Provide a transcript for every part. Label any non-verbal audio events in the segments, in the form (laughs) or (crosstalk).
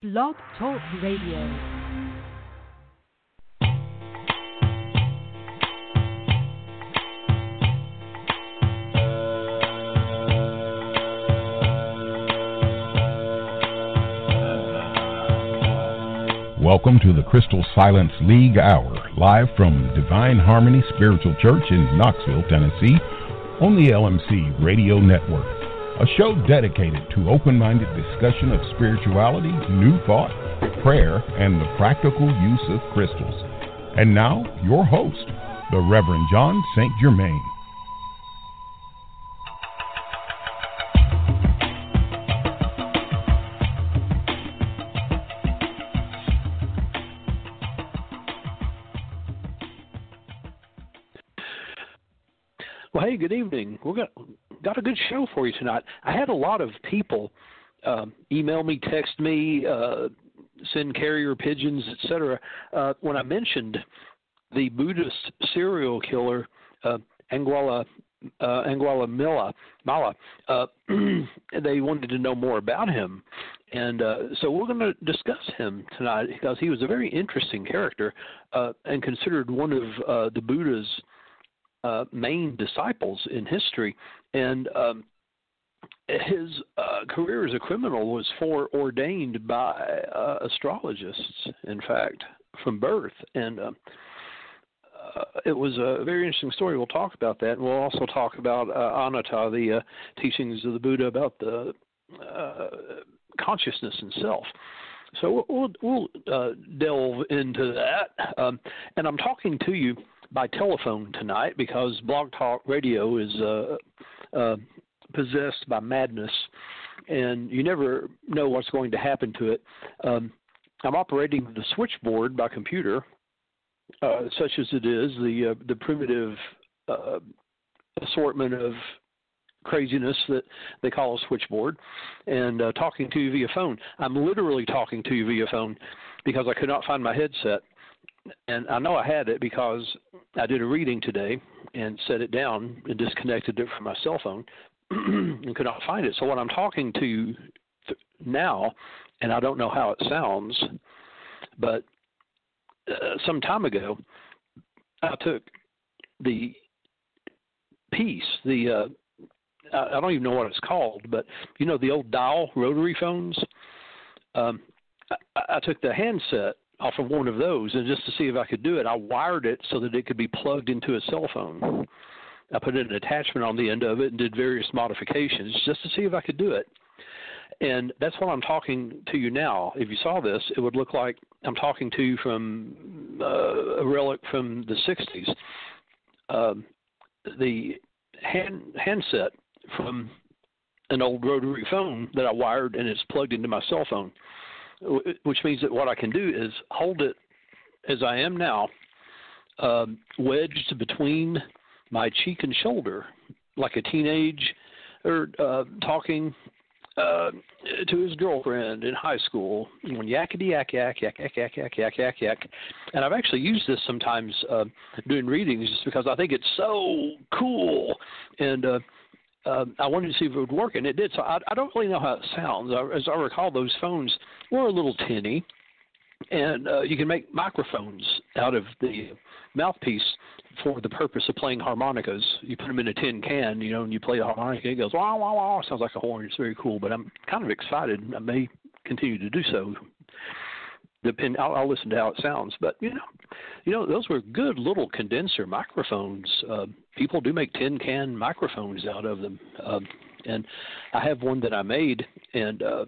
Blog Talk Radio. Welcome to the Crystal Silence League Hour, live from Divine Harmony Spiritual Church in Knoxville, Tennessee, on the LMC Radio Network. A show dedicated to open minded discussion of spirituality, new thought, prayer, and the practical use of crystals. And now, your host, the Reverend Jon St. Germain. A good show for you tonight. I had a lot of people um, email me, text me, uh, send carrier pigeons, etc. Uh, when I mentioned the Buddhist serial killer uh, Anguilla uh, Anguilla Milla, Mala, uh, (clears throat) they wanted to know more about him. And uh, so we're going to discuss him tonight because he was a very interesting character uh, and considered one of uh, the Buddha's uh, main disciples in history. And um, his uh, career as a criminal was foreordained by uh, astrologists, in fact, from birth. And uh, uh, it was a very interesting story. We'll talk about that. And we'll also talk about uh, anatta, the uh, teachings of the Buddha about the uh, consciousness and self. So we'll, we'll delve into that. Um, and I'm talking to you by telephone tonight because Blog Talk Radio is uh, uh, possessed by madness, and you never know what's going to happen to it. Um, I'm operating the switchboard by computer, uh, such as it is the uh, the primitive uh, assortment of craziness that they call a switchboard, and uh, talking to you via phone. I'm literally talking to you via phone because I could not find my headset and I know I had it because I did a reading today and set it down and disconnected it from my cell phone (clears throat) and could not find it. So when I'm talking to you th- now, and I don't know how it sounds, but uh, some time ago, I took the piece, the uh, I don't even know what it's called, but you know the old dial rotary phones. Um, I, I took the handset off of one of those, and just to see if I could do it, I wired it so that it could be plugged into a cell phone. I put an attachment on the end of it and did various modifications just to see if I could do it. And that's what I'm talking to you now. If you saw this, it would look like I'm talking to you from uh, a relic from the 60s. Um, the hand, handset from an old rotary phone that I wired and it's plugged into my cell phone which means that what I can do is hold it as I am now, um, wedged between my cheek and shoulder, like a teenage or uh, talking uh, to his girlfriend in high school, when yakety yak yak yak yak yak yak yak yak yak. And I've actually used this sometimes uh, doing readings just because I think it's so cool. And uh, uh, I wanted to see if it would work, and it did. So I, I don't really know how it sounds. As I recall, those phones were a little tinny, and uh, you can make microphones out of the mouthpiece for the purpose of playing harmonicas. You put them in a tin can, you know, and you play a harmonica. It goes wah wah wah. Sounds like a horn. It's very cool. But I'm kind of excited. I may continue to do so I'll, I'll listen to how it sounds but you know you know those were good little condenser microphones. Uh, people do make tin can microphones out of them. Um, and i have one that i made and uh,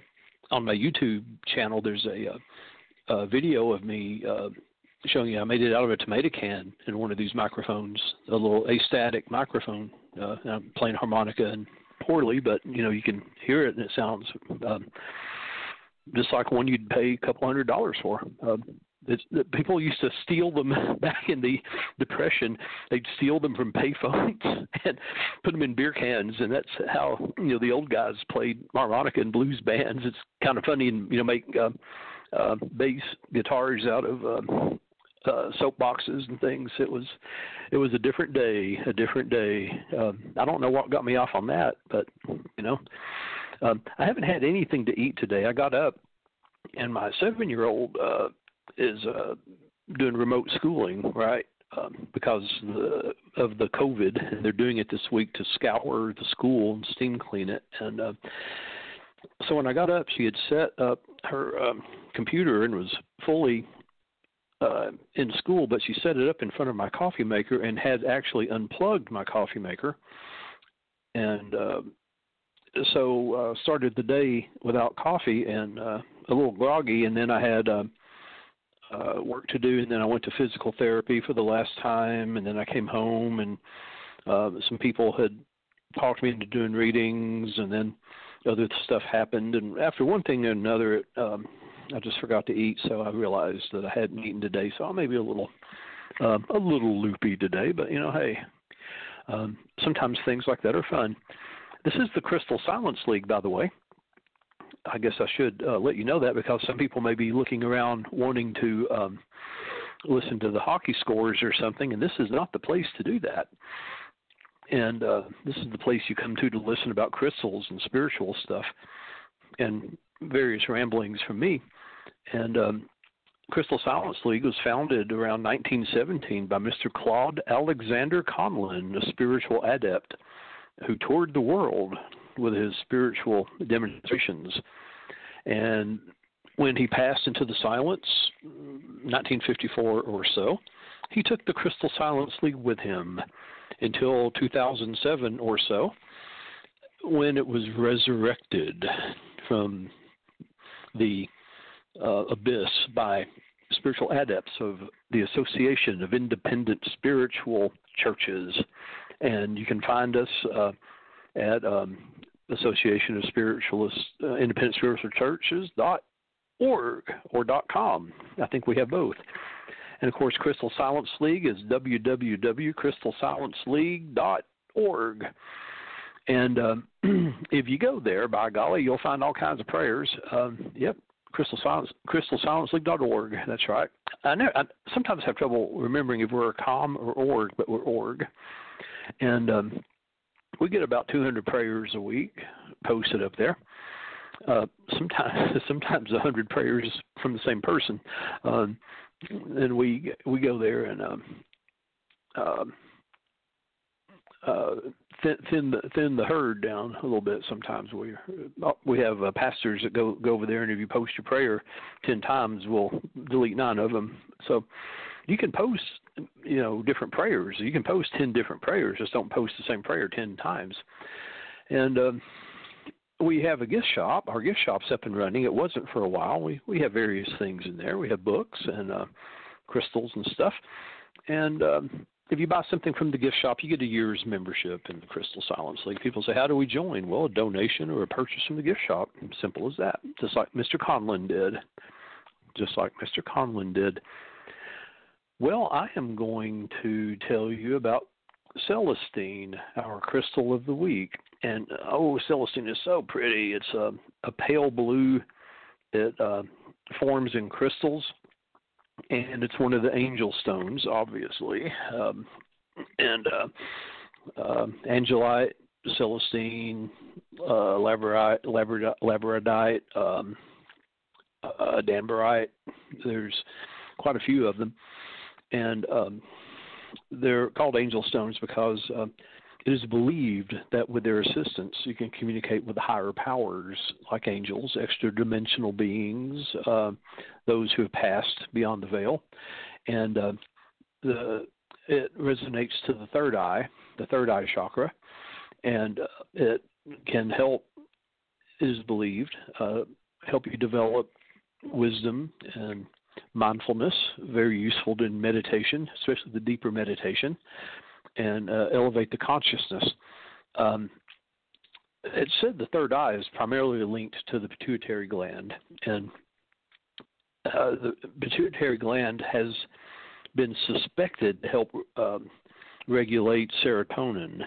on my youtube channel there's a, a, uh, a video of me uh, showing you i made it out of a tomato can in one of these microphones a little astatic microphone. Uh, i'm playing harmonica and poorly but you know you can hear it and it sounds um, just like one you'd pay a couple hundred dollars for. Uh, it's, people used to steal them (laughs) back in the depression. They'd steal them from payphones (laughs) and put them in beer cans, and that's how you know the old guys played harmonica and blues bands. It's kind of funny, and you know make uh, uh, bass guitars out of uh, uh, soap boxes and things. It was it was a different day, a different day. Um, I don't know what got me off on that, but you know. Um, I haven't had anything to eat today. I got up and my seven-year-old uh, is uh, doing remote schooling, right? Um, because the, of the COVID, and they're doing it this week to scour the school and steam clean it. And uh, so when I got up, she had set up her um, computer and was fully uh, in school, but she set it up in front of my coffee maker and had actually unplugged my coffee maker, and uh, so uh, started the day without coffee and uh, a little groggy, and then I had. Uh, uh, work to do, and then I went to physical therapy for the last time, and then I came home, and uh, some people had talked me into doing readings, and then other stuff happened, and after one thing and another, it, um, I just forgot to eat, so I realized that I hadn't eaten today. So I may be a little, uh, a little loopy today, but you know, hey, um, sometimes things like that are fun. This is the Crystal Silence League, by the way. I guess I should uh, let you know that because some people may be looking around wanting to um, listen to the hockey scores or something, and this is not the place to do that. And uh, this is the place you come to to listen about crystals and spiritual stuff and various ramblings from me. And um, Crystal Silence League was founded around 1917 by Mr. Claude Alexander Conlin, a spiritual adept who toured the world with his spiritual demonstrations. And when he passed into the silence, 1954 or so, he took the Crystal Silence League with him until 2007 or so, when it was resurrected from the uh, abyss by spiritual adepts of the Association of Independent Spiritual Churches. And you can find us uh, at um, Association of Spiritualist uh, Independent Spiritual Churches dot org or dot com. I think we have both. And of course, Crystal Silence League is www.crystalsilenceleague.org. And um, (clears throat) if you go there, by golly, you'll find all kinds of prayers. Um, yep, Crystal Silence, crystalsilenceleague.org. That's right. I know. I sometimes have trouble remembering if we're a com or org, but we're org. And um, we get about 200 prayers a week posted up there. Uh, sometimes, (laughs) sometimes 100 prayers from the same person. Um, and we we go there and um, um, uh, thin, thin the thin the herd down a little bit. Sometimes we we have uh, pastors that go go over there, and if you post your prayer ten times, we'll delete nine of them. So you can post you know different prayers. You can post ten different prayers. Just don't post the same prayer ten times. And um, we have a gift shop. Our gift shop's up and running. It wasn't for a while. We we have various things in there. We have books and uh, crystals and stuff. And um, if you buy something from the gift shop, you get a year's membership in the Crystal Silence League. People say, "How do we join?" Well, a donation or a purchase from the gift shop. Simple as that. Just like Mr. Conlin did. Just like Mr. Conlin did. Well, I am going to tell you about Celestine, our crystal of the week. And oh, Celestine is so pretty. It's a, a pale blue. It uh, forms in crystals and it's one of the angel stones, obviously. Um, and uh, uh, angelite, celestine, uh, labradorite, labradorite, labradorite um, uh, danburite. There's quite a few of them, and um, they're called angel stones because uh, it is believed that with their assistance, you can communicate with the higher powers like angels, extra dimensional beings, uh, those who have passed beyond the veil. And uh, the, it resonates to the third eye, the third eye chakra, and uh, it can help, is believed, uh, help you develop wisdom and mindfulness, very useful in meditation, especially the deeper meditation and uh, elevate the consciousness. Um, it said the third eye is primarily linked to the pituitary gland, and uh, the pituitary gland has been suspected to help um, regulate serotonin.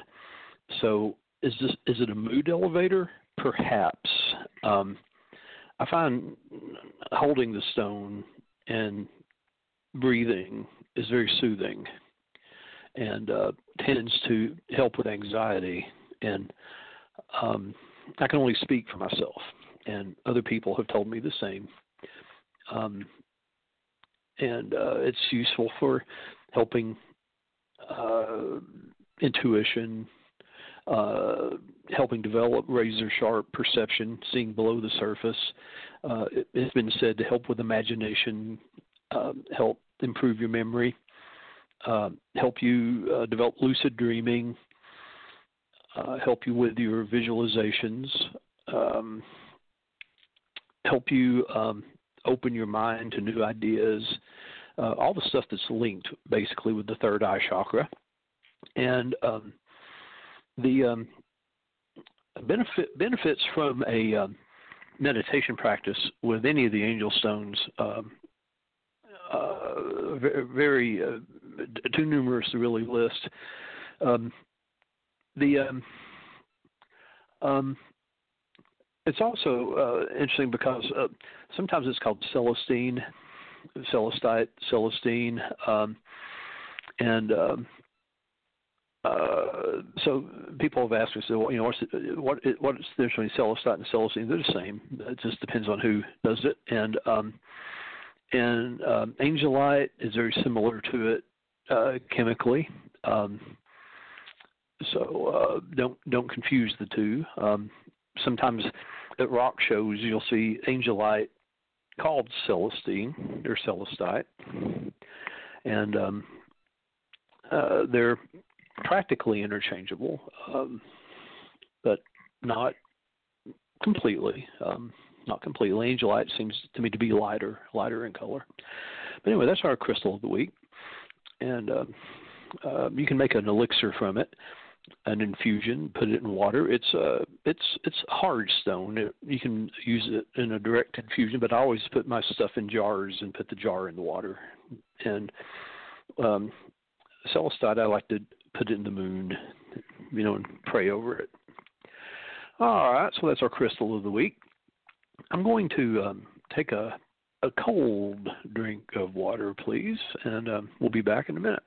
So, is this is it a mood elevator? Perhaps. Um, I find holding the stone and breathing is very soothing and uh, tends to help with anxiety. And um, I can only speak for myself, and other people have told me the same. um, and uh, it's useful for helping uh, intuition, uh, helping develop razor sharp perception, seeing below the surface. Uh, it, has been said to help with imagination, um, help improve your memory, uh, help you uh, develop lucid dreaming, uh, help you with your visualizations, um, help you um, open your mind to new ideas, uh, all the stuff that's linked basically with the third eye chakra. And um, the um, benefit benefits from a um, meditation practice with any of the angel stones um, uh, very uh, too numerous to really list. Um, the um, um, it's also uh, interesting because uh, sometimes it's called celestine, celestite, celestine, um, and uh, so people have asked me, so you know, what's the, what what's the difference between celestite and celestine? They're the same. It just depends on who does it, and um, and um, angelite is very similar to it uh, chemically. Um, so uh, don't don't confuse the two. Um, sometimes at rock shows you'll see angelite called celestine or celestite, and um, uh, they're practically interchangeable, um, but not completely. Um, not completely. Angelite seems to me to be lighter, lighter in color. But anyway, that's our crystal of the week, and uh, uh, you can make an elixir from it an infusion, put it in water. It's uh it's it's hard stone. It, you can use it in a direct infusion, but I always put my stuff in jars and put the jar in the water. And um celestite I like to put it in the moon, you know, and pray over it. All right, so that's our crystal of the week. I'm going to um, take a a cold drink of water, please, and um, we'll be back in a minute.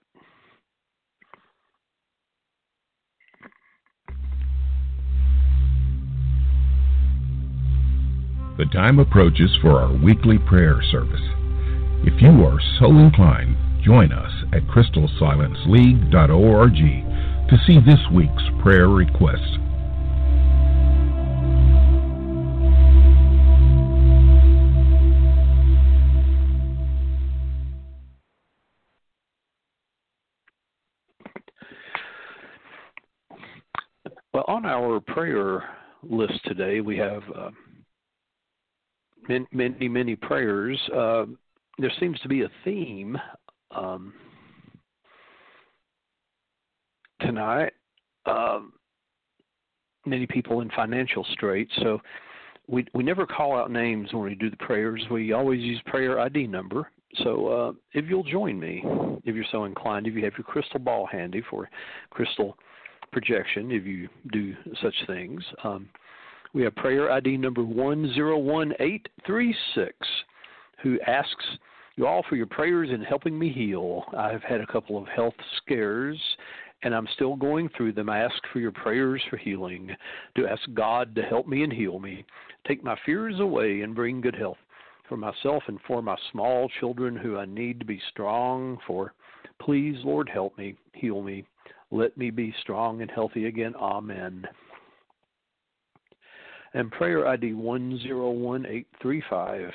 the time approaches for our weekly prayer service. If you are so inclined, join us at crystalsilenceleague.org to see this week's prayer request. Well, on our prayer list today, we have uh, many, many, many prayers. Uh, there seems to be a theme um, tonight. Um, many people in financial straits, so we we never call out names when we do the prayers. We always use prayer ID number. So uh, if you'll join me, if you're so inclined, if you have your crystal ball handy for crystal projection, if you do such things. Um, we have prayer ID number 101836, who asks you all for your prayers in helping me heal. I've had a couple of health scares and I'm still going through them. I ask for your prayers for healing, to ask God to help me and heal me, take my fears away and bring good health for myself and for my small children who I need to be strong for. Please, Lord, help me, heal me. Let me be strong and healthy again. Amen and prayer ID 101835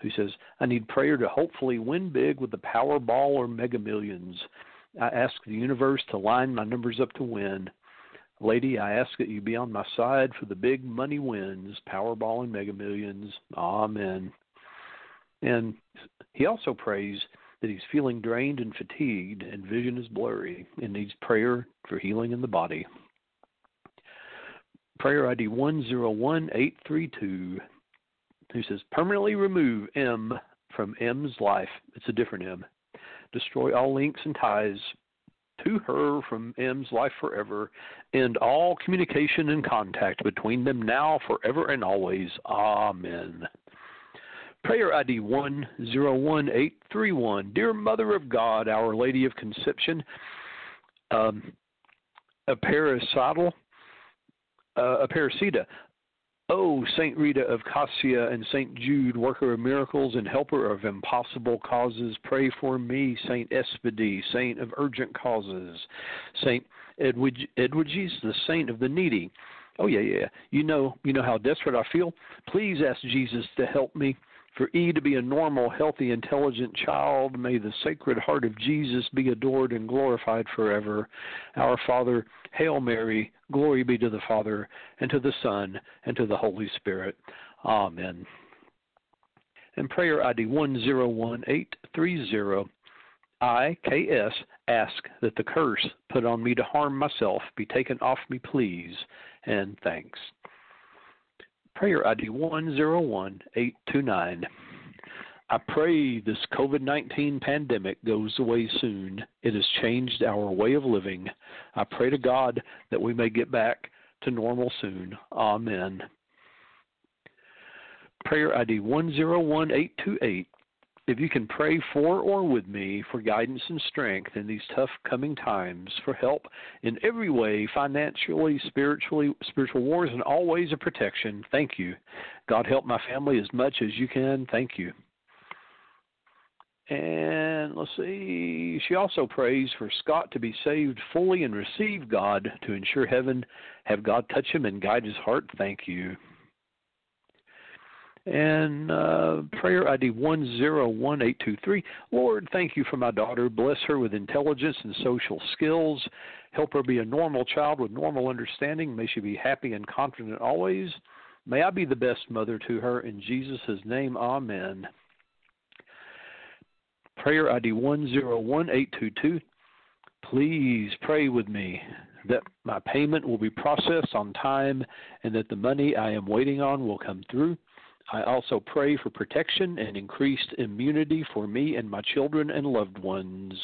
who says, I need prayer to hopefully win big with the Powerball or Mega Millions. I ask the universe to line my numbers up to win. Lady, I ask that you be on my side for the big money wins, Powerball and Mega Millions. Amen. And he also prays that he's feeling drained and fatigued and vision is blurry and needs prayer for healing in the body prayer ID 101832, who says, permanently remove M from M's life. It's a different M. Destroy all links and ties to her from M's life forever, and all communication and contact between them now, forever, and always. Amen. Prayer ID 101831. Dear Mother of God, Our Lady of Conception, um, a uh, Aparecida. Oh, Saint Rita of Cascia and Saint Jude, worker of miracles and helper of impossible causes, pray for me. Saint Espedy, saint of urgent causes. Saint Edwiges, the saint of the needy. Oh yeah, yeah. You know, you know how desperate I feel. Please ask Jesus to help me. For E to be a normal, healthy, intelligent child, may the Sacred Heart of Jesus be adored and glorified forever. Our Father, Hail Mary, glory be to the Father, and to the Son, and to the Holy Spirit. Amen. And prayer ID 101830. I, KS, ask that the curse put on me to harm myself be taken off me, please, and thanks. Prayer ID 101829. I pray this COVID 19 pandemic goes away soon. It has changed our way of living. I pray to God that we may get back to normal soon. Amen. Prayer ID 101828. If you can pray for or with me for guidance and strength in these tough coming times, for help in every way, financially, spiritually, spiritual wars, and all ways of protection, thank you. God help my family as much as you can. Thank you. And let's see, she also prays for Scott to be saved fully and receive God to ensure heaven. Have God touch him and guide his heart. Thank you. And uh, prayer ID 101823. Lord, thank you for my daughter. Bless her with intelligence and social skills. Help her be a normal child with normal understanding. May she be happy and confident always. May I be the best mother to her. In Jesus' name, amen. Prayer ID 101822. Please pray with me that my payment will be processed on time and that the money I am waiting on will come through. I also pray for protection and increased immunity for me and my children and loved ones.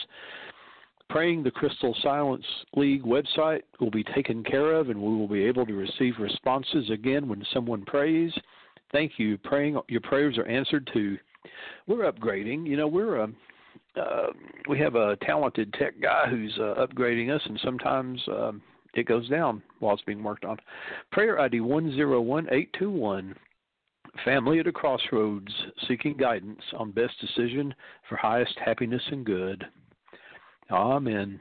Praying the Crystal Silence League website will be taken care of and we will be able to receive responses again when someone prays. Thank you. Praying your prayers are answered too. We're upgrading. You know, we're a um, uh, we have a talented tech guy who's uh, upgrading us, and sometimes um, it goes down while it's being worked on. Prayer ID 101821 family at a crossroads seeking guidance on best decision for highest happiness and good. Amen.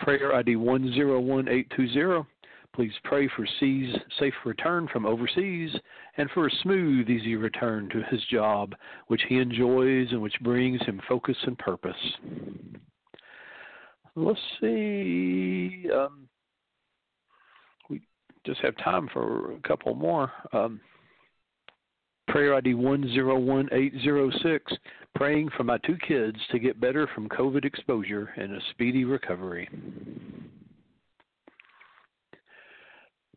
Prayer ID 101820. Please pray for C's safe return from overseas and for a smooth, easy return to his job, which he enjoys and which brings him focus and purpose. Let's see. Um, just have time for a couple more. Um, prayer ID 101806, praying for my two kids to get better from COVID exposure and a speedy recovery.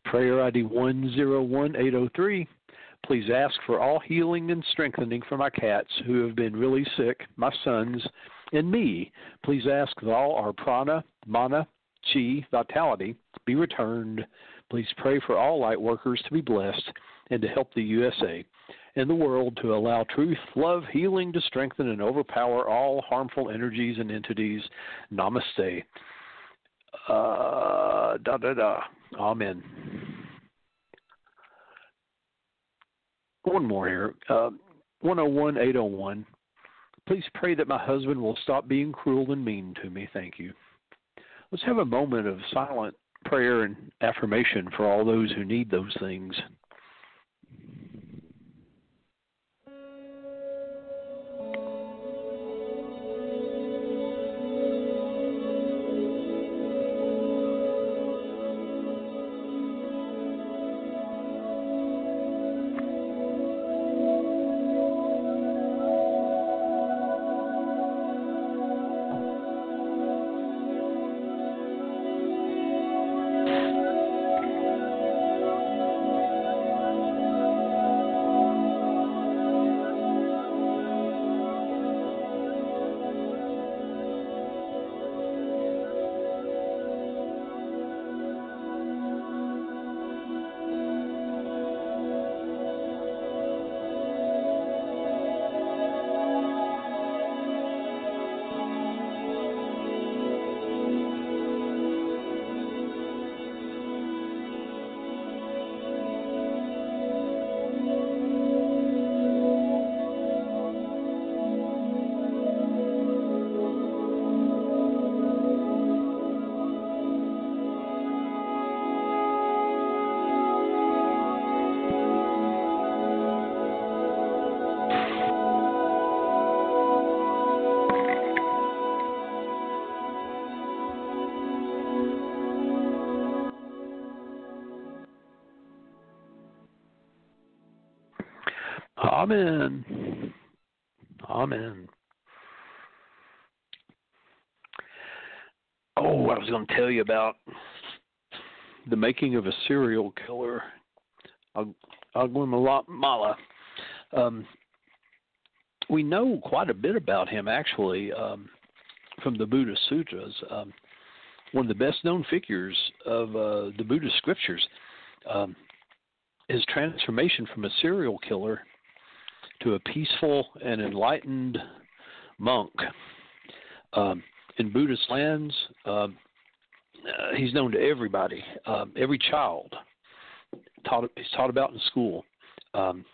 Prayer ID 101803, please ask for all healing and strengthening for my cats who have been really sick, my sons, and me. Please ask that all our prana, mana, chi, vitality be returned Please pray for all light workers to be blessed and to help the USA and the world to allow truth, love, healing to strengthen and overpower all harmful energies and entities. Namaste. Uh, da da da. Amen. One more here. Uh, 101801. Please pray that my husband will stop being cruel and mean to me. Thank you. Let's have a moment of silent prayer and affirmation for all those who need those things. Oh, I was going to tell you about the making of a serial killer, Angulimala. Um, we know quite a bit about him, actually, um, from the Buddha Sutras. Um, one of the best known figures of uh, the Buddhist scriptures. Um, his transformation from a serial killer to a peaceful and enlightened monk. Um, in Buddhist lands, um, uh, he's known to everybody, um, every child. Taught, he's taught about in school. Um,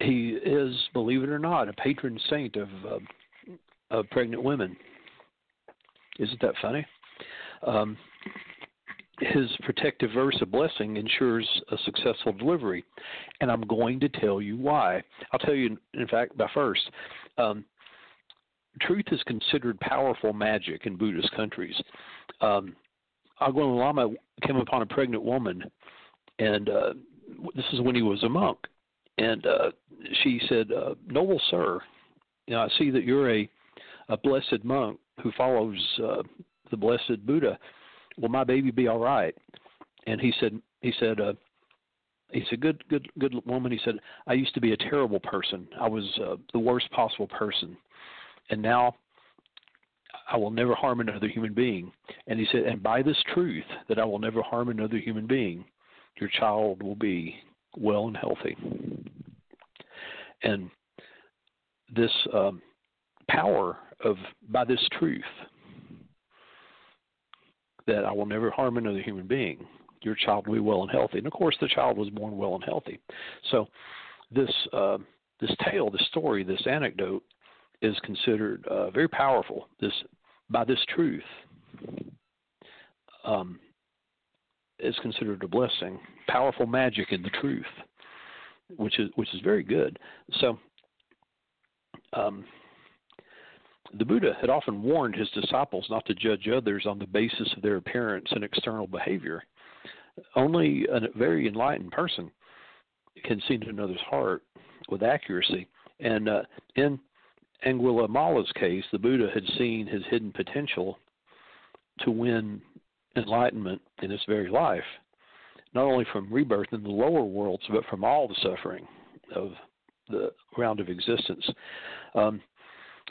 he is, believe it or not, a patron saint of, uh, of pregnant women. Isn't that funny? Um, his protective verse of blessing ensures a successful delivery. And I'm going to tell you why. I'll tell you, in fact, by first. Um, truth is considered powerful magic in Buddhist countries. Um, Angulimala came upon a pregnant woman, and uh, this is when he was a monk. And uh, she said, uh, "Noble sir, you know, I see that you're a, a blessed monk who follows uh, the blessed Buddha will my baby be all right? And he said, he said, uh, he said, good, good, good woman. He said, I used to be a terrible person. I was uh, the worst possible person, and now I will never harm another human being. And he said, and by this truth that I will never harm another human being, your child will be well and healthy. And this um, power of by this truth that I will never harm another human being. Your child will be well and healthy. And of course, the child was born well and healthy. So, this uh, this tale, this story, this anecdote is considered uh, very powerful. This by this truth um, is considered a blessing. Powerful magic in the truth, which is which is very good. So. Um, the Buddha had often warned his disciples not to judge others on the basis of their appearance and external behavior. Only a very enlightened person can see into another's heart with accuracy. And uh, in Angulimala's case, the Buddha had seen his hidden potential to win enlightenment in his very life, not only from rebirth in the lower worlds, but from all the suffering of the round of existence. Um,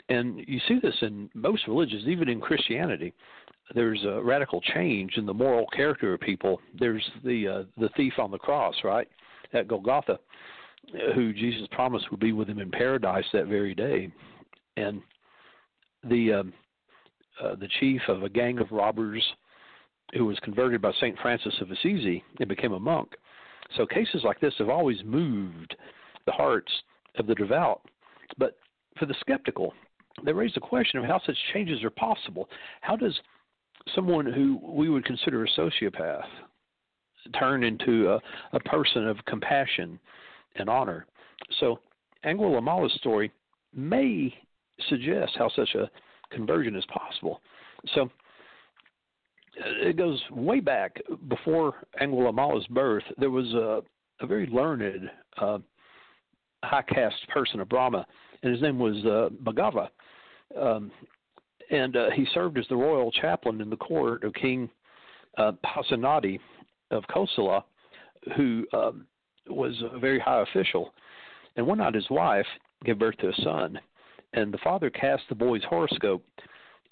and you see this in most religions, even in Christianity. There's a radical change in the moral character of people. There's the uh, the thief on the cross, right, at Golgotha, who Jesus promised would be with him in paradise that very day, and the um, uh, the chief of a gang of robbers who was converted by Saint Francis of Assisi and became a monk. So cases like this have always moved the hearts of the devout, but for the skeptical, they raise the question of how such changes are possible. How does someone who we would consider a sociopath turn into a, a person of compassion and honor? So, Angulimala's story may suggest how such a conversion is possible. So, it goes way back before Angulimala's birth. There was a, a very learned, uh, high caste person of Brahma, and his name was uh, Bhagava. Um, and uh, he served as the royal chaplain in the court of King uh, Pasenadi of Kosala, who um, was a very high official. And one night his wife gave birth to a son, and the father cast the boy's horoscope.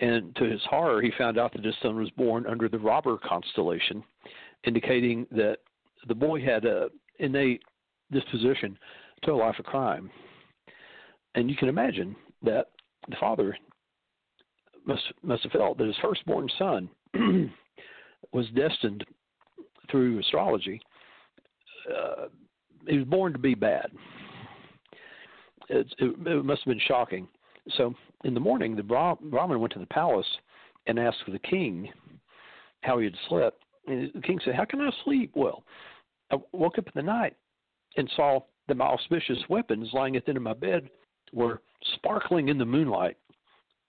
And to his horror, he found out that his son was born under the robber constellation, indicating that the boy had a innate disposition to a life of crime. And you can imagine that the father must must have felt that his firstborn son (clears throat) was destined through astrology. Uh, he was born to be bad. It, it, must have been shocking. So in the morning, the Brahmin went to the palace and asked the king how he had slept. And the king said, "How can I sleep well? I woke up in the night and saw that my auspicious weapons lying at the end of my bed were sparkling in the moonlight.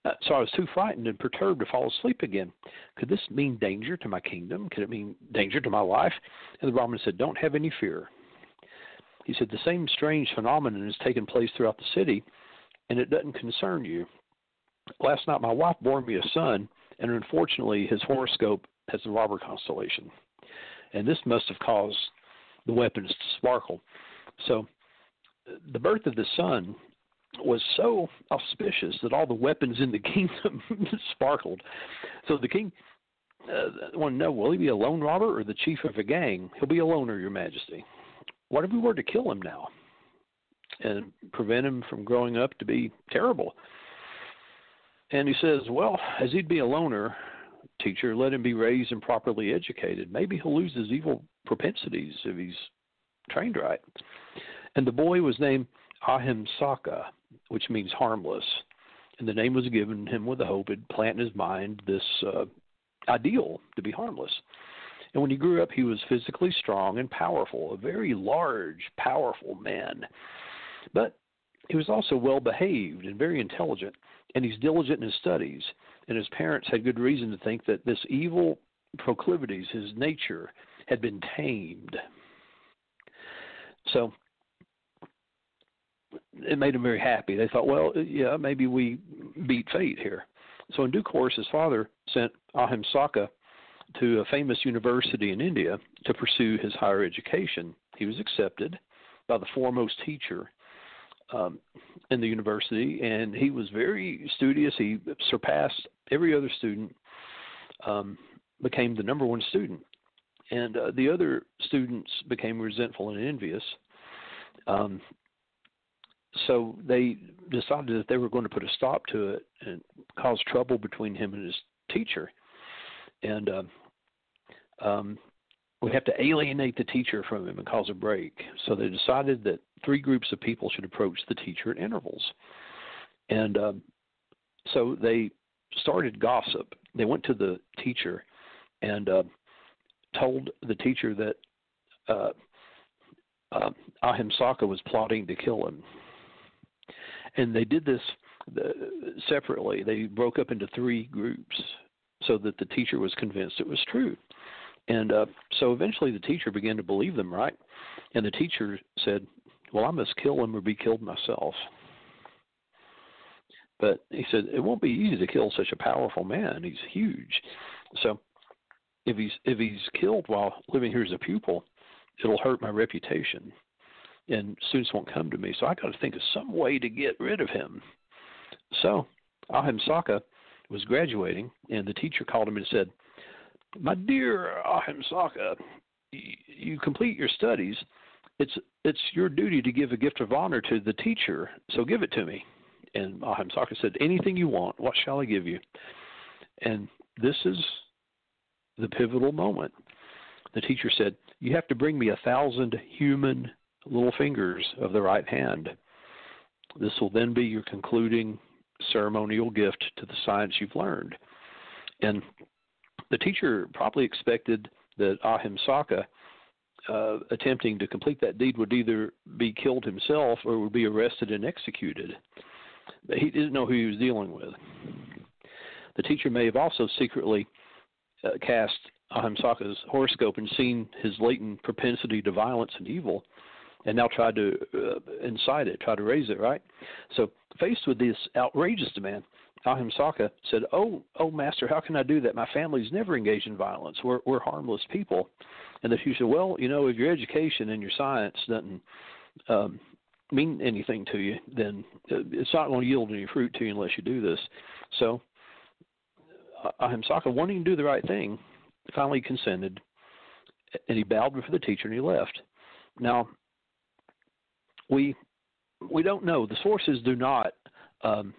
Uh, so I was too frightened and perturbed to fall asleep again. Could this mean danger to my kingdom? Could it mean danger to my life? And the Brahmin said, Don't have any fear. He said, The same strange phenomenon has taken place throughout the city, and it doesn't concern you. Last night, my wife bore me a son, and unfortunately, his horoscope has the robber constellation. And this must have caused the weapons to sparkle. So, the birth of the son was so auspicious that all the weapons in the (laughs) kingdom sparkled. So the king uh, want to know will he be a lone robber or the chief of a gang? He'll be a loner, Your Majesty. What if we were to kill him now and prevent him from growing up to be terrible? And he says, Well, as he'd be a loner, teacher, let him be raised and properly educated. Maybe he'll lose his evil propensities if he's trained right. And the boy was named Ahimsaka, which means harmless. And the name was given him with the hope it plant in his mind this uh, ideal to be harmless. And when he grew up, he was physically strong and powerful, a very large, powerful man. But he was also well behaved and very intelligent, and he's diligent in his studies. And his parents had good reason to think that this evil proclivities, his nature, had been tamed. So it made him very happy. They thought, well, yeah, maybe we beat fate here. So in due course, his father sent Ahimsaka to a famous university in India to pursue his higher education. He was accepted by the foremost teacher um, in the university, and he was very studious. He surpassed every other student, um, became the number one student, and uh, the other students became resentful and envious. Um, so they decided that they were going to put a stop to it and cause trouble between him and his teacher. And uh, um, we have to alienate the teacher from him and cause a break. So they decided that three groups of people should approach the teacher at intervals. And um, so they started gossip. They went to the teacher and uh, told the teacher that uh, uh, Ahimsaka was plotting to kill him and they did this uh, separately. They broke up into three groups so that the teacher was convinced it was true. And uh, so eventually the teacher began to believe them, right? And the teacher said, Well, I must kill him or be killed myself. But he said, It won't be easy to kill such a powerful man. He's huge. So if he's if he's killed while living here as a pupil, it'll hurt my reputation and students won't come to me. So I got to think of some way to get rid of him. So Ahimsaka was graduating, and the teacher called him and said, "My dear Ahimsaka, you complete your studies. It's it's your duty to give a gift of honor to the teacher. So give it to me." And Ahimsaka said, "Anything you want. What shall I give you?" And this is the pivotal moment. The teacher said, "You have to bring me a thousand human little fingers of the right hand. This will then be your concluding ceremonial gift to the science you've learned. And the teacher probably expected that Ahimsaka, uh, attempting to complete that deed, would either be killed himself or would be arrested and executed. But he didn't know who he was dealing with. The teacher may have also secretly uh, cast Ahimsaka's horoscope and seen his latent propensity to violence and evil and now tried to uh, incite it, try to raise it, right? So, faced with this outrageous demand, Ahimsaka said, "Oh, oh, master, how can I do that? My family's never engaged in violence. We're we're harmless people." And the teacher said, "Well, you know, if your education and your science doesn't um, mean anything to you, then uh, it's not going to yield any fruit to you unless you do this." So, Ahimsaka, wanting to do the right thing, finally consented, and he bowed before the teacher and he left. Now, we we don't know. The sources do not um,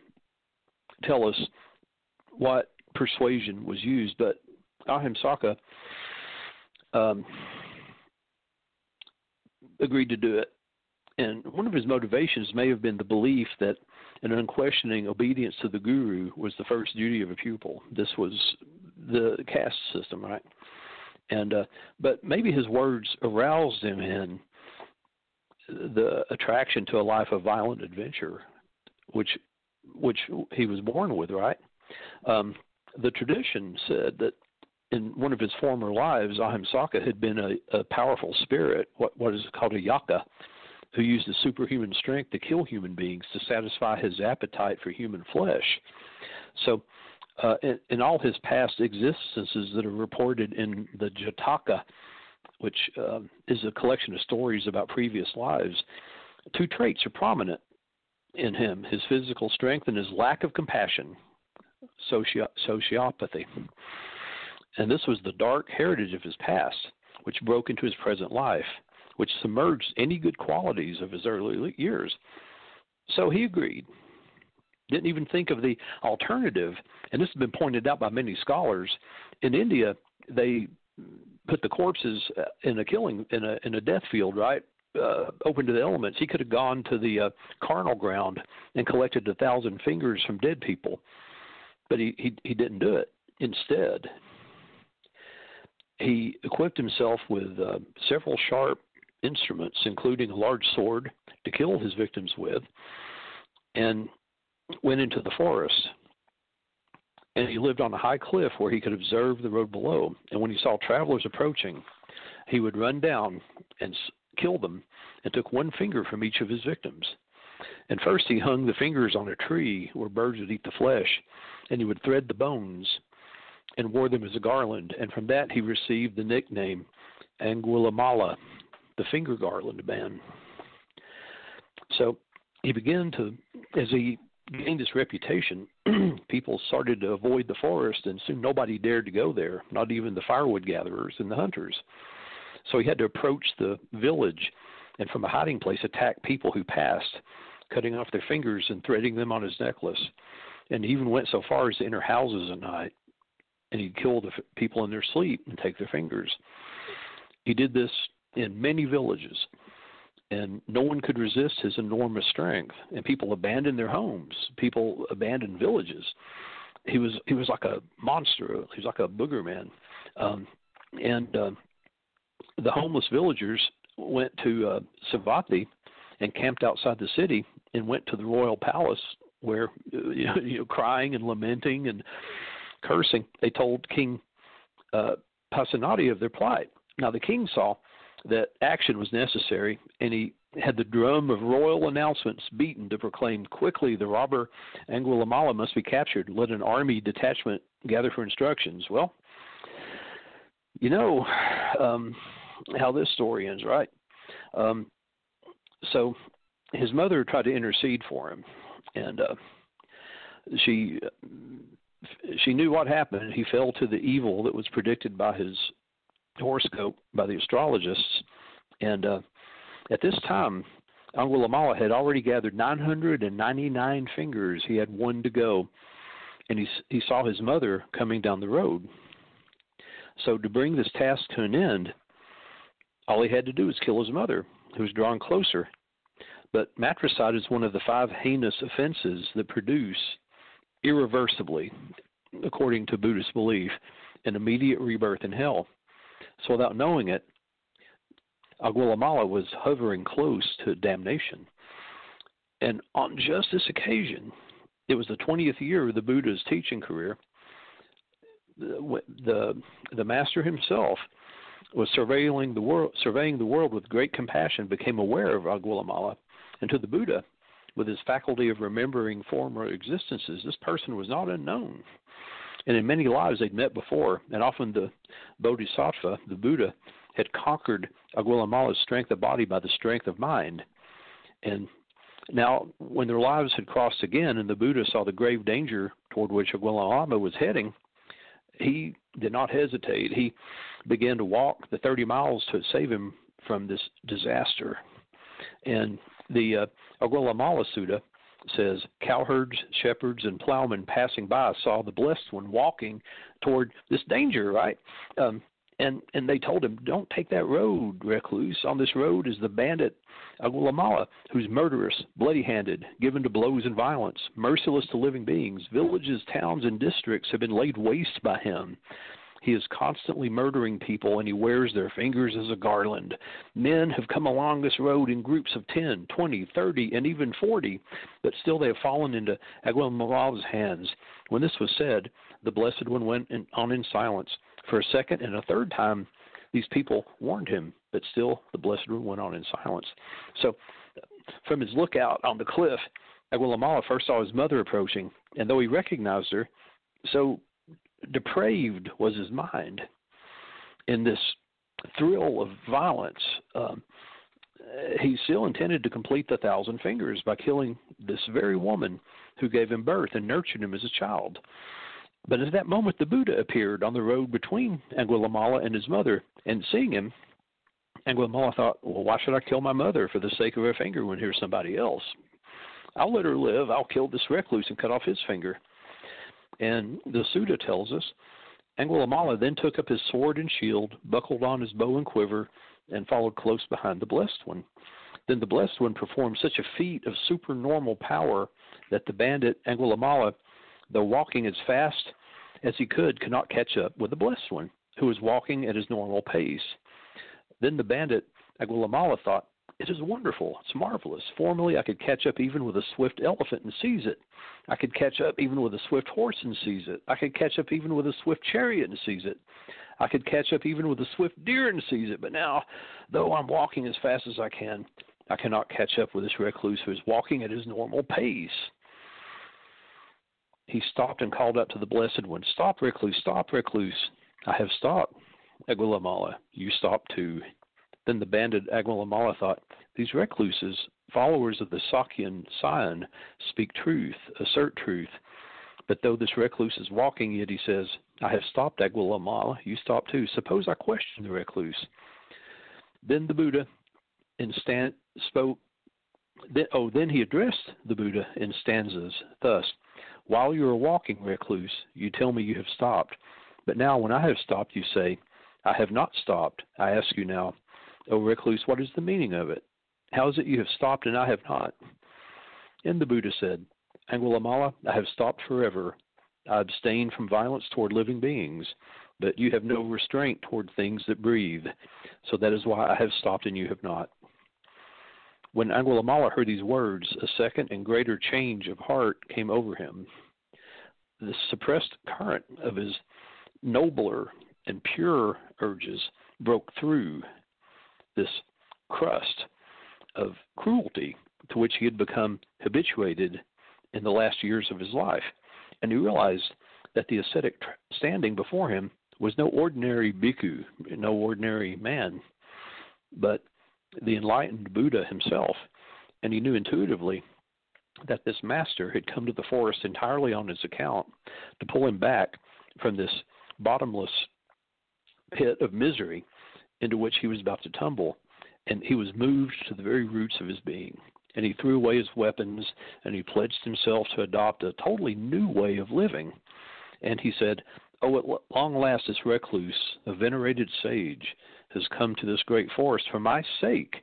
tell us what persuasion was used, but Ahimsaka um, agreed to do it. And one of his motivations may have been the belief that an unquestioning obedience to the guru was the first duty of a pupil. This was the caste system, right? And uh, but maybe his words aroused him in the attraction to a life of violent adventure, which which he was born with, right? Um, the tradition said that in one of his former lives, Ahimsaka had been a, a powerful spirit, what what is called a yakkha, who used his superhuman strength to kill human beings to satisfy his appetite for human flesh. So, uh, in, in, all his past existences that are reported in the Jataka, which uh, is a collection of stories about previous lives, two traits are prominent in him his physical strength and his lack of compassion, soci- sociopathy. And this was the dark heritage of his past, which broke into his present life, which submerged any good qualities of his early years. So he agreed. Didn't even think of the alternative, and this has been pointed out by many scholars. In India, they put the corpses in a killing in a in a death field, right? Uh, open to the elements. He could have gone to the uh, charnel ground and collected a thousand fingers from dead people, but he, he, he didn't do it. Instead, he equipped himself with uh, several sharp instruments, including a large sword to kill his victims with, and went into the forest. And he lived on a high cliff where he could observe the road below. And when he saw travelers approaching, he would run down and kill them and took one finger from each of his victims. And first he hung the fingers on a tree where birds would eat the flesh, and he would thread the bones and wore them as a garland. And from that he received the nickname Angulimala, the finger garland man. So he began to, as he gained this reputation, (clears throat) people started to avoid the forest, and soon nobody dared to go there, not even the firewood gatherers and the hunters. So he had to approach the village and from a hiding place attack people who passed, cutting off their fingers and threading them on his necklace. And he even went so far as to enter houses at night and he'd kill the people in their sleep and take their fingers. He did this in many villages, and no one could resist his enormous strength. And people abandoned their homes. People abandoned villages. He was he was like a monster. He was like a booger man. Um, and uh, the homeless villagers went to uh, Savatthi and camped outside the city and went to the royal palace where (laughs) you know, you know crying and lamenting and cursing. They told king uh, Pasenadi of their plight. Now the king saw that action was necessary and he had the drum of royal announcements beaten to proclaim quickly the robber Angulimala must be captured. Let an army detachment gather for instructions. Well you know um, how this story ends, right? Um, so his mother tried to intercede for him, and uh, she she knew what happened. He fell to the evil that was predicted by his horoscope by the astrologists, and uh, at this time, Angulimala had already gathered 999 fingers. He had one to go, and he he saw his mother coming down the road. So to bring this task to an end, all he had to do was kill his mother, who was drawn closer. But matricide is one of the five heinous offenses that produce irreversibly, according to Buddhist belief, an immediate rebirth in hell. So without knowing it, Angulimala was hovering close to damnation. And on just this occasion, it was the 20th year of the Buddha's teaching career. The, the, master himself was surveilling the world, surveying the world with great compassion, became aware of Angulimala, and to the Buddha, with his faculty of remembering former existences, this person was not unknown. And in many lives they'd met before, and often the Bodhisattva, the Buddha, had conquered Angulimala's strength of body by the strength of mind. And now, when their lives had crossed again, and the Buddha saw the grave danger toward which Angulimala was heading, he did not hesitate. He began to walk the 30 miles to save him from this disaster. And the uh, Angulimala Sutta says, Cowherds, shepherds, and plowmen passing by saw the blessed one walking toward this danger, right? Um, and and they told him, "Don't take that road, recluse. On this road is the bandit Angulimala, who's murderous, bloody-handed, given to blows and violence, merciless to living beings. Villages, towns, and districts have been laid waste by him. He is constantly murdering people, and he wears their fingers as a garland. Men have come along this road in groups of ten, twenty, thirty, and even 40, but still they have fallen into Angulimala's hands. When this was said, the Blessed One went on in silence. For a second and a third time, these people warned him, but still the Blessed One went on in silence. So from his lookout on the cliff, Angulimala first saw his mother approaching, and though he recognized her, so depraved was his mind in this thrill of violence. Um, he still intended to complete the thousand fingers by killing this very woman who gave him birth and nurtured him as a child. But at that moment, the Buddha appeared on the road between Angulimala and his mother, and seeing him, Angulimala thought, well, why should I kill my mother for the sake of her finger when here's somebody else? I'll let her live. I'll kill this recluse and cut off his finger. And the Sutta tells us Angulimala then took up his sword and shield, buckled on his bow and quiver, and followed close behind the Blessed One. Then the Blessed One performed such a feat of supernormal power that the bandit Angulimala, though walking as fast as he could, could not catch up with the Blessed One, who was walking at his normal pace. Then the bandit Angulimala thought, it is wonderful. It's marvelous. Formerly, I could catch up even with a swift elephant and seize it. I could catch up even with a swift horse and seize it. I could catch up even with a swift chariot and seize it. I could catch up even with a swift deer and seize it. But now, though I'm walking as fast as I can, I cannot catch up with this recluse who is walking at his normal pace. He stopped and called out to the Blessed One, Stop, recluse, stop, recluse. I have stopped. Angulimala, you stop too. Then the bandit Angulimala thought, These recluses, followers of the Sakyan Scion, speak truth, assert truth. But though this recluse is walking, yet he says, I have stopped Angulimala, you stop too. Suppose I question the recluse. Then the Buddha in stand, spoke, then, oh, then he addressed the Buddha in stanzas thus While you are walking, recluse, you tell me you have stopped. But now, when I have stopped, you say, I have not stopped. I ask you now, O recluse, what is the meaning of it? How is it you have stopped and I have not? And the Buddha said, Angulimala, I have stopped forever. I abstain from violence toward living beings, but you have no restraint toward things that breathe. So that is why I have stopped and you have not. When Angulimala heard these words, a second and greater change of heart came over him. The suppressed current of his nobler and purer urges broke through this crust of cruelty to which he had become habituated in the last years of his life. And he realized that the ascetic standing before him was no ordinary bhikkhu, no ordinary man, but the enlightened Buddha himself. And he knew intuitively that this master had come to the forest entirely on his account to pull him back from this bottomless pit of misery into which he was about to tumble, and he was moved to the very roots of his being. And he threw away his weapons, and he pledged himself to adopt a totally new way of living. And he said, Oh, at long last, this recluse, a venerated sage, has come to this great forest for my sake.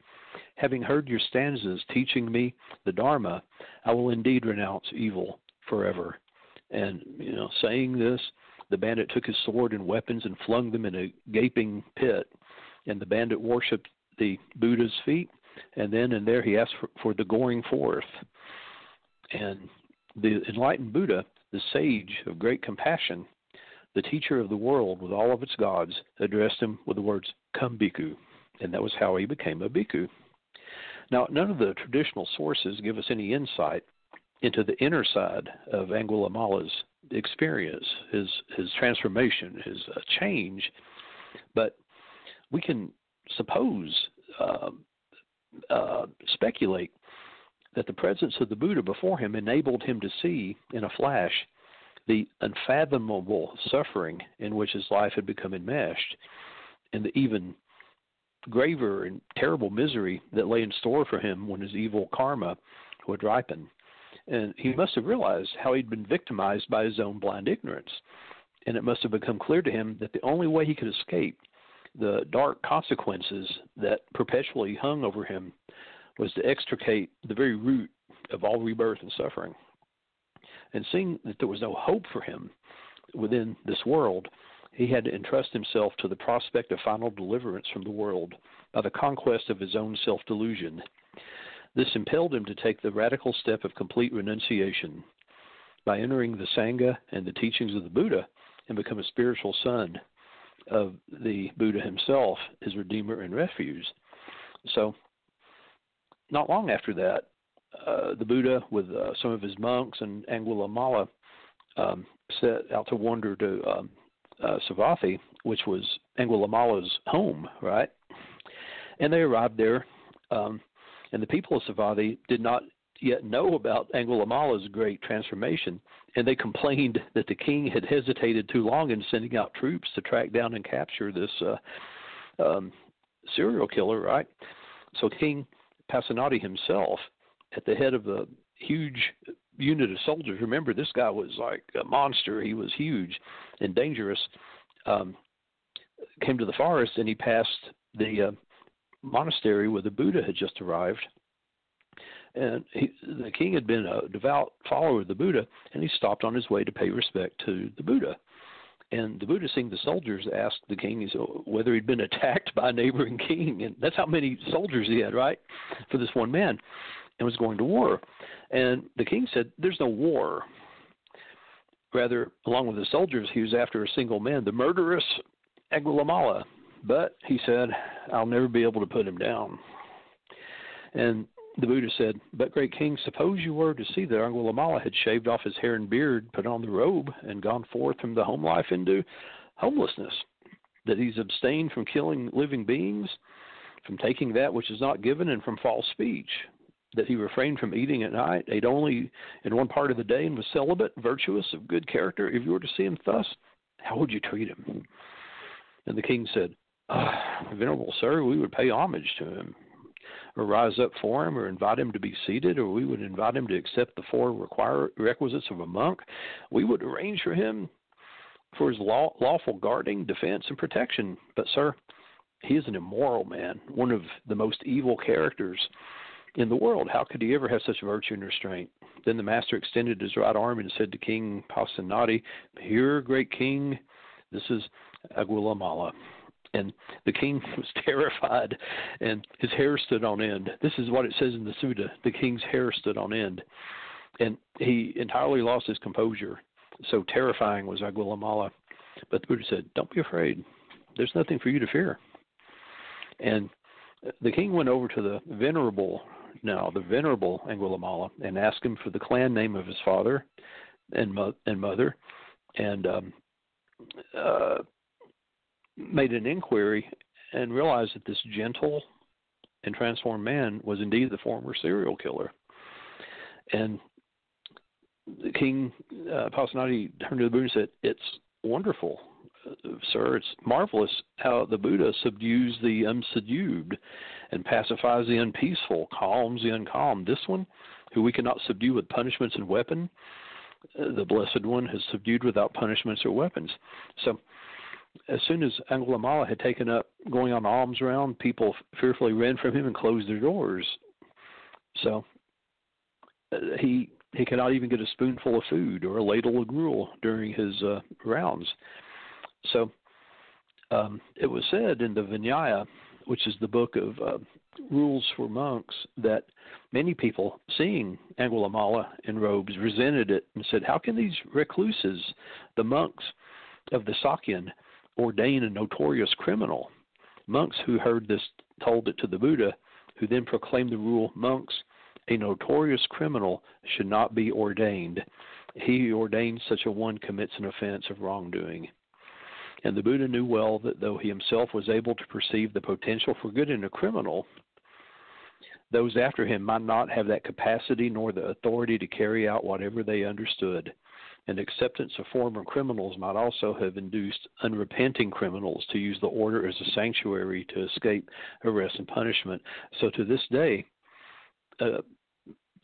Having heard your stanzas teaching me the Dharma, I will indeed renounce evil forever. And, you know, saying this, the bandit took his sword and weapons and flung them in a gaping pit and the bandit worshipped the Buddha's feet, and then and there he asked for, for the going forth. And the enlightened Buddha, the sage of great compassion, the teacher of the world with all of its gods, addressed him with the words, Come, bhikkhu. And that was how he became a bhikkhu. Now, none of the traditional sources give us any insight into the inner side of Angulimala's experience, his his transformation, his uh, change. But we can suppose, uh, uh, speculate that the presence of the Buddha before him enabled him to see in a flash the unfathomable suffering in which his life had become enmeshed, and the even graver and terrible misery that lay in store for him when his evil karma would ripen. And he must have realized how he'd been victimized by his own blind ignorance. And it must have become clear to him that the only way he could escape the dark consequences that perpetually hung over him was to extricate the very root of all rebirth and suffering. And seeing that there was no hope for him within this world, he had to entrust himself to the prospect of final deliverance from the world by the conquest of his own self delusion. This impelled him to take the radical step of complete renunciation by entering the Sangha and the teachings of the Buddha and become a spiritual son of the Buddha himself, his Redeemer and Refuge. So not long after that, uh, the Buddha, with uh, some of his monks and Angulimala, um, set out to wander to um, uh, Savatthi, which was Angulimala's home, right? And they arrived there, um, and the people of Savatthi did not yet know about Angulimala's great transformation, and they complained that the king had hesitated too long in sending out troops to track down and capture this uh, um, serial killer, right? So King Pasenadi himself, at the head of a huge unit of soldiers, remember this guy was like a monster. He was huge and dangerous. Um, came to the forest and he passed the uh, monastery where the Buddha had just arrived. And he, the king had been a devout follower of the Buddha, and he stopped on his way to pay respect to the Buddha. And the Buddha, seeing the soldiers, asked the king whether he'd been (laughs) attacked by a neighboring king, and that's how many soldiers he had, right, for this one man, and was going to war. And the king said, "There's no war." Rather, along with the soldiers, he was after a single man, the murderous Angulimala. But he said, "I'll never be able to put him down." And the Buddha said, But great king, suppose you were to see that Angulimala had shaved off his hair and beard, put on the robe, and gone forth from the home life into homelessness, that he's abstained from killing living beings, from taking that which is not given, and from false speech, that he refrained from eating at night, ate only in one part of the day, and was celibate, virtuous, of good character. If you were to see him thus, how would you treat him? And the king said, ah, Venerable sir, we would pay homage to him or rise up for him or invite him to be seated, or we would invite him to accept the four require, requisites of a monk. We would arrange for him for his law, lawful guarding, defense, and protection. But, sir, he is an immoral man, one of the most evil characters in the world. How could he ever have such virtue and restraint? Then the master extended his right arm and said to King Pasenadi, Here, great king, this is Angulimala and the king (laughs) was terrified and his hair stood on end. This is what it says in the Sutta. The king's hair stood on end. And he entirely lost his composure. So terrifying was Angulimala. But the Buddha said, Don't be afraid. There's nothing for you to fear. And the king went over to the venerable, now the venerable Angulimala, and asked him for the clan name of his father and, mo- and mother, and um, uh, made an inquiry and realized that this gentle and transformed man was indeed the former serial killer. And the king uh, Pasenadi turned to the Buddha and said, "It's wonderful, sir. It's marvelous how the Buddha subdues the unsubdued and pacifies the unpeaceful, calms the uncalm. This one, who we cannot subdue with punishments and weapon, uh, the Blessed One has subdued without punishments or weapons." So as soon as Angulimala had taken up going on alms round, people fearfully ran from him and closed their doors. So uh, he he cannot even get a spoonful of food or a ladle of gruel during his uh, rounds. So um, it was said in the Vinaya, which is the book of uh, rules for monks, that many people, seeing Angulimala in robes, resented it and said, "How can these recluses, the monks of the Sakyan, ordain a notorious criminal. Monks who heard this told it to the Buddha, who then proclaimed the rule monks, a notorious criminal should not be ordained. He who ordains such a one commits an offense of wrongdoing. And the Buddha knew well that though he himself was able to perceive the potential for good in a criminal, those after him might not have that capacity nor the authority to carry out whatever they understood and acceptance of former criminals might also have induced unrepenting criminals to use the order as a sanctuary to escape arrest and punishment. So to this day, uh,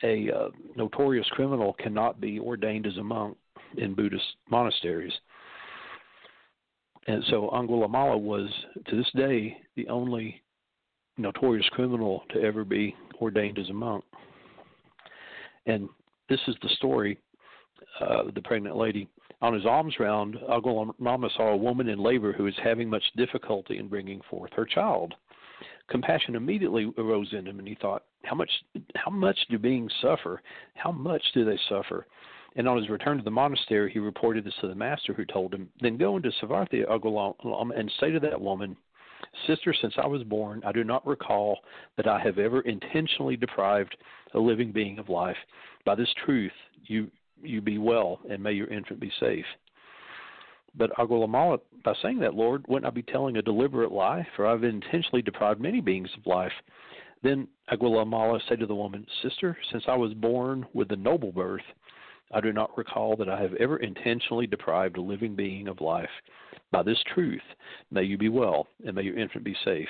a uh, notorious criminal cannot be ordained as a monk in Buddhist monasteries. And so Angulimala was, to this day, the only notorious criminal to ever be ordained as a monk. And this is the story uh, the pregnant lady. On his alms round, Angulimala saw a woman in labor who was having much difficulty in bringing forth her child. Compassion immediately arose in him, and he thought, "How much? How much do beings suffer? How much do they suffer?" And on his return to the monastery, he reported this to the master, who told him, "Then go into Savatthi Angulimala and say to that woman, Sister, since I was born, I do not recall that I have ever intentionally deprived a living being of life. By this truth, you you be well, and may your infant be safe. But Angulimala, by saying that, Lord, wouldn't I be telling a deliberate lie? For I've intentionally deprived many beings of life. Then Angulimala said to the woman, Sister, since I was born with a noble birth, I do not recall that I have ever intentionally deprived a living being of life. By this truth, may you be well, and may your infant be safe.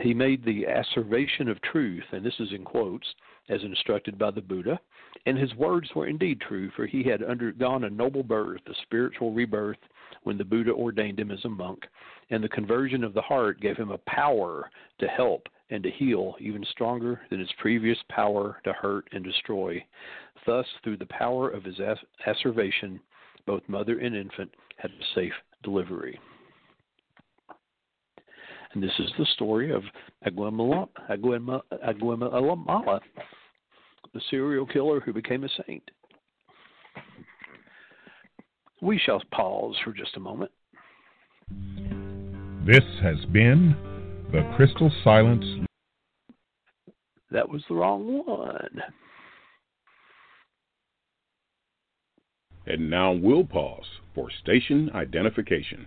He made the asseveration of truth, and this is in quotes, as instructed by the Buddha, and his words were indeed true, for he had undergone a noble birth, a spiritual rebirth, when the Buddha ordained him as a monk, and the conversion of the heart gave him a power to help and to heal even stronger than his previous power to hurt and destroy. Thus, through the power of his asseveration, both mother and infant had a safe delivery. And this is the story of Aguamala, Aguamala, the serial killer who became a saint. We shall pause for just a moment. This has been the Crystal Silence. That was the wrong one. And now we'll pause for station identification.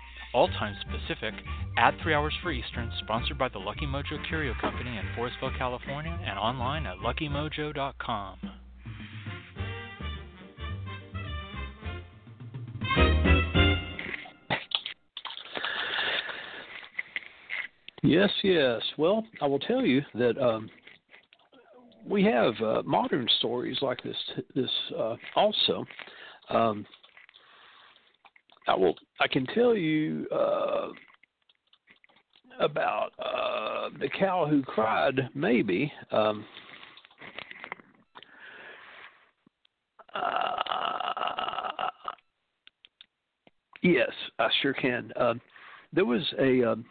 all times Pacific, add three hours for Eastern, sponsored by the Lucky Mojo Curio Company in Forestville, California, and online at luckymojo.com. Yes, yes. Well, I will tell you that um, we have uh, modern stories like this. This uh, also. Um, I will. I can tell you uh, about uh, the cow who cried. Maybe. Um, uh, yes, I sure can. Um, there was a um,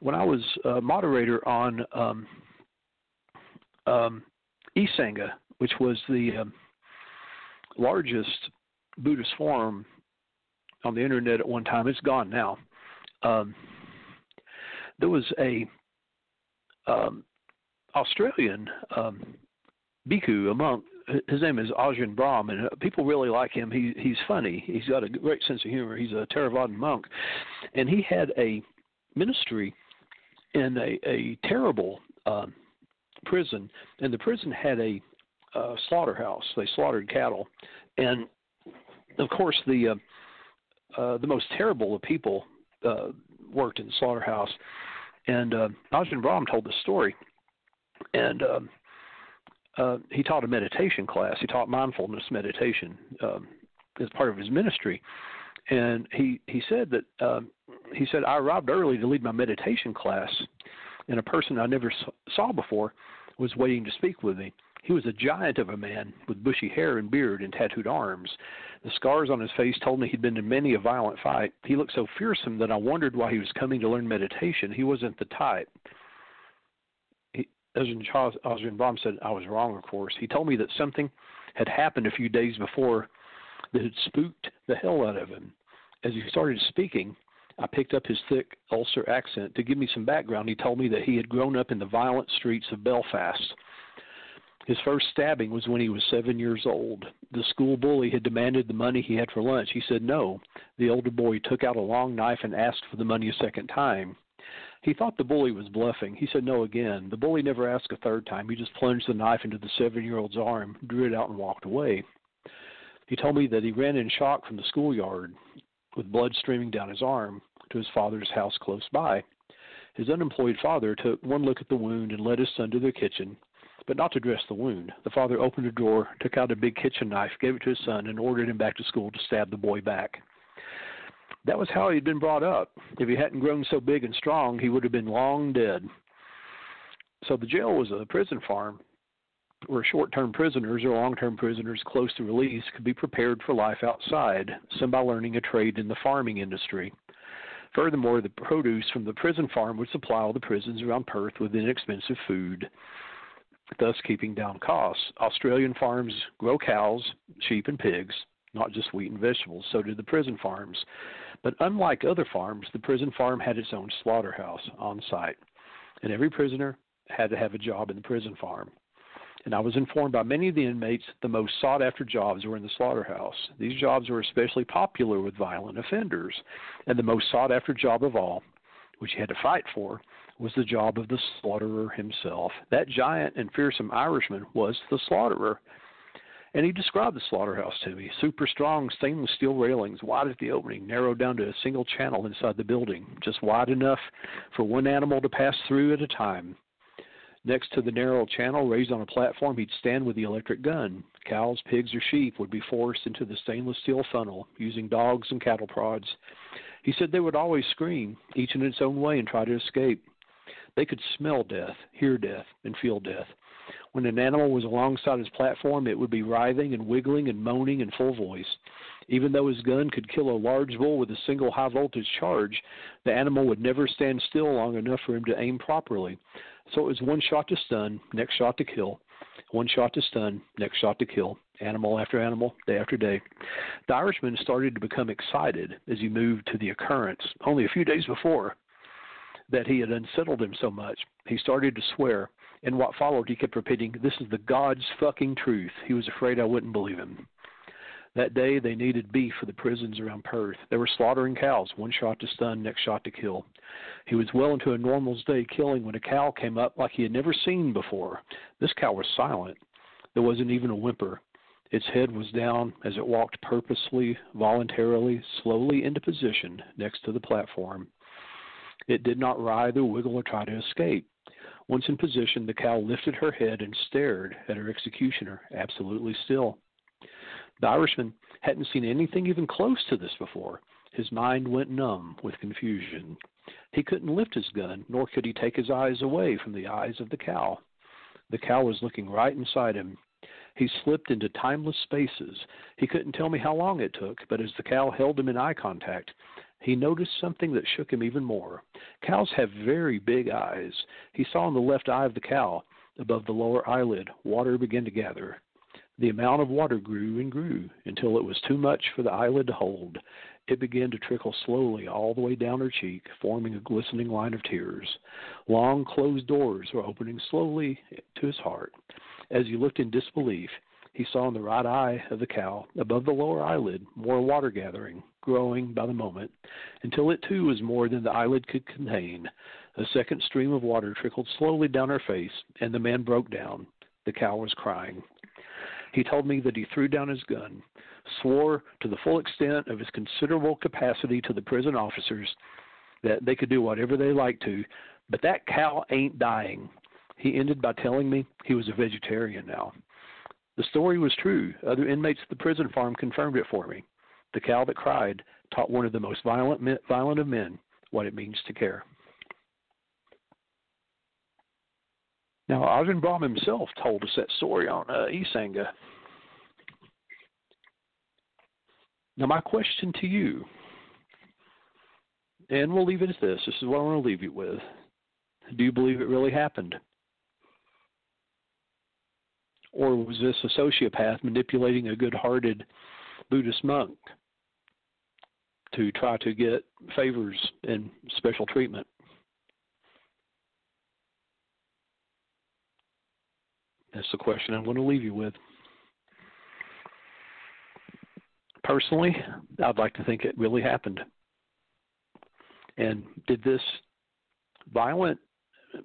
when I was a moderator on um, um, E-Sangha, which was the um, largest Buddhist forum on the internet at one time. It's gone now. Um, there was a um, Australian um, bhikkhu, a monk. His name is Ajahn Brahm, and uh, people really like him. He he's funny. He's got a great sense of humor. He's a Theravadan monk, and he had a ministry in a, a terrible um, prison, and the prison had a uh, slaughterhouse. They slaughtered cattle, and of course the uh, uh, the most terrible of people uh, worked in the slaughterhouse. And uh, Ajahn Brahm told the story, and um, uh, he taught a meditation class. He taught mindfulness meditation um, as part of his ministry. And he he said that um, he said I arrived early to lead my meditation class, and a person I never saw before was waiting to speak with me. He was a giant of a man with bushy hair and beard and tattooed arms. The scars on his face told me he'd been in many a violent fight. He looked so fearsome that I wondered why he was coming to learn meditation. He wasn't the type. He, Brahm said, I was wrong, of course. He told me that something had happened a few days before that had spooked the hell out of him. As he started speaking, I picked up his thick Ulster accent. To give me some background, he told me that he had grown up in the violent streets of Belfast. His first stabbing was when he was seven years old. The school bully had demanded the money he had for lunch. He said no. The older boy took out a long knife and asked for the money a second time. He thought the bully was bluffing. He said no again. The bully never asked a third time. He just plunged the knife into the seven year old's arm, drew it out, and walked away. He told me that he ran in shock from the schoolyard with blood streaming down his arm to his father's house close by. His unemployed father took one look at the wound and led his son to the kitchen but not to dress the wound. The father opened a drawer, took out a big kitchen knife, gave it to his son, and ordered him back to school to stab the boy back. That was how he'd been brought up. If he hadn't grown so big and strong, he would have been long dead. So the jail was a prison farm where short term prisoners or long term prisoners close to release could be prepared for life outside, some by learning a trade in the farming industry. Furthermore, the produce from the prison farm would supply all the prisons around Perth with inexpensive food, thus keeping down costs. Australian farms grow cows, sheep, and pigs, not just wheat and vegetables. So did the prison farms. But unlike other farms, the prison farm had its own slaughterhouse on site, and every prisoner had to have a job in the prison farm. And I was informed by many of the inmates that the most sought after jobs were in the slaughterhouse. These jobs were especially popular with violent offenders. And the most sought after job of all, which you had to fight for, was the job of the slaughterer himself. That giant and fearsome Irishman was the slaughterer. And he described the slaughterhouse to me super strong stainless steel railings, wide at the opening, narrowed down to a single channel inside the building, just wide enough for one animal to pass through at a time. Next to the narrow channel, raised on a platform, he'd stand with the electric gun. Cows, pigs, or sheep would be forced into the stainless steel funnel using dogs and cattle prods. He said they would always scream, each in its own way, and try to escape. They could smell death, hear death, and feel death. When an animal was alongside his platform, it would be writhing and wiggling and moaning in full voice. Even though his gun could kill a large bull with a single high voltage charge, the animal would never stand still long enough for him to aim properly. So it was one shot to stun, next shot to kill, one shot to stun, next shot to kill, animal after animal, day after day. The Irishman started to become excited as he moved to the occurrence only a few days before that he had unsettled him so much. He started to swear and what followed, he kept repeating, This is the God's fucking truth. He was afraid I wouldn't believe him. That day, they needed beef for the prisons around Perth. They were slaughtering cows, one shot to stun, next shot to kill. He was well into a normal's day killing when a cow came up like he had never seen before. This cow was silent. There wasn't even a whimper. Its head was down as it walked purposely, voluntarily, slowly into position next to the platform. It did not writhe or wiggle or try to escape. Once in position, the cow lifted her head and stared at her executioner, absolutely still. The Irishman hadn't seen anything even close to this before. His mind went numb with confusion. He couldn't lift his gun, nor could he take his eyes away from the eyes of the cow. The cow was looking right inside him. He slipped into timeless spaces. He couldn't tell me how long it took, but as the cow held him in eye contact, he noticed something that shook him even more. Cows have very big eyes. He saw in the left eye of the cow, above the lower eyelid, water began to gather. The amount of water grew and grew until it was too much for the eyelid to hold. It began to trickle slowly all the way down her cheek, forming a glistening line of tears. Long closed doors were opening slowly to his heart. As he looked in disbelief, he saw in the right eye of the cow, above the lower eyelid, more water gathering, growing by the moment, until it too was more than the eyelid could contain. A second stream of water trickled slowly down her face, and the man broke down. The cow was crying. He told me that he threw down his gun, swore to the full extent of his considerable capacity to the prison officers that they could do whatever they liked to, but that cow ain't dying. He ended by telling me he was a vegetarian now. The story was true. Other inmates at the prison farm confirmed it for me. The cow that cried taught one of the most violent, violent of men what it means to care. Now, Ajahn Brahm himself told us that story on uh, E-Sangha. Now, my question to you, and we'll leave it as this this is what I want to leave you with. Do you believe it really happened? Or was this a sociopath manipulating a good hearted Buddhist monk to try to get favors and special treatment? That's the question I'm going to leave you with. Personally, I'd like to think it really happened. And did this violent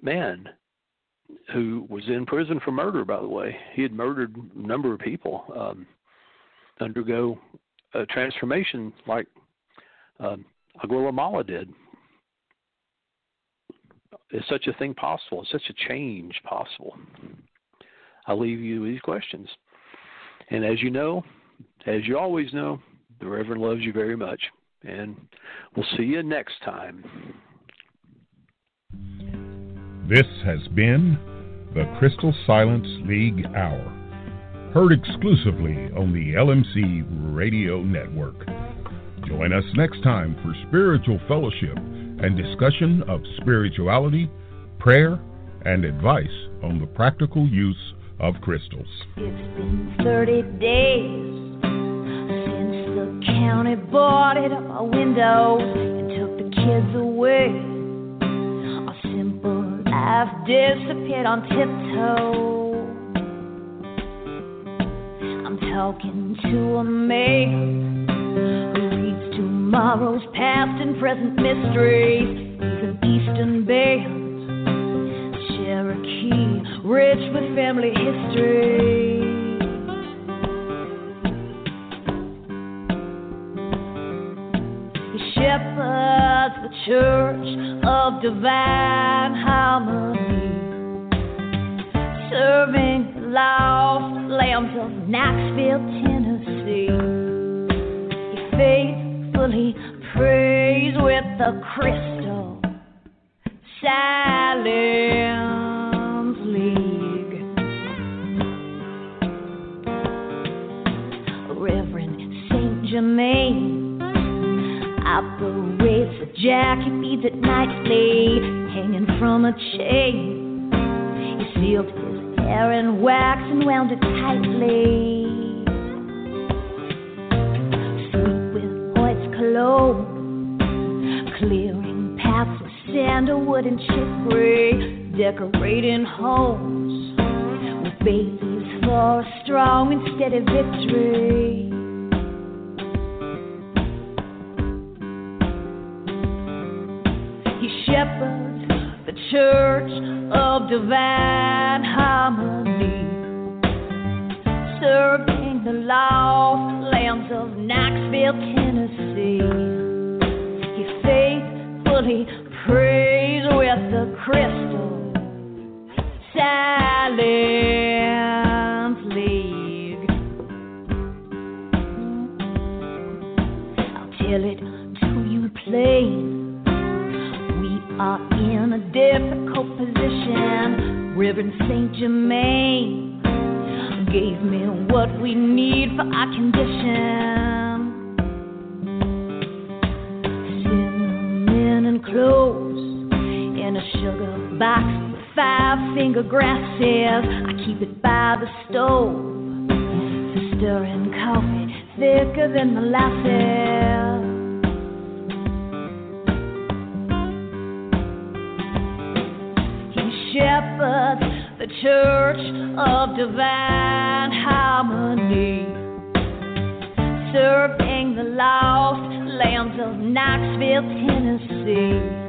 man who was in prison for murder, by the way. He had murdered a number of people. Um, undergo a transformation like um, Angulimala did. Is such a thing possible? Is such a change possible? I leave you with these questions. And as you know, as you always know, the Reverend loves you very much. And we'll see you next time. This has been the Crystal Silence League Hour, heard exclusively on the LMC Radio Network. Join us next time for spiritual fellowship and discussion of spirituality, prayer, and advice on the practical use of crystals. It's been 30 days since the county boarded up our windows and took the kids away. Our simple life disappeared on tiptoe. I'm talking to a man tomorrow's past and present mysteries. An Eastern band Cherokee, rich with family history. He shepherds the church of divine harmony, serving lost lambs of Knoxville, Tennessee. He faithfully prays with the crystal silence. League. Reverend Saint Germain operates a jacket beads at nightly, hanging from a chain. He sealed his hair in wax and wound it tightly. Clearing paths with sandalwood and chicory. Decorating homes with babies for a strong and steady victory. He shepherds the church of divine harmony, serving the lost lambs of Knoxville, Tennessee. He faithfully prays with the crystal Silence League. I'll tell it to you plain. We are in a difficult position. Reverend Saint Germain gave me what we need for our condition. Cinnamon and cloves in a sugar box with five finger grasses. I keep it by the stove for stirring coffee thicker than molasses. Church of divine harmony, serving the lost lambs of Knoxville, Tennessee.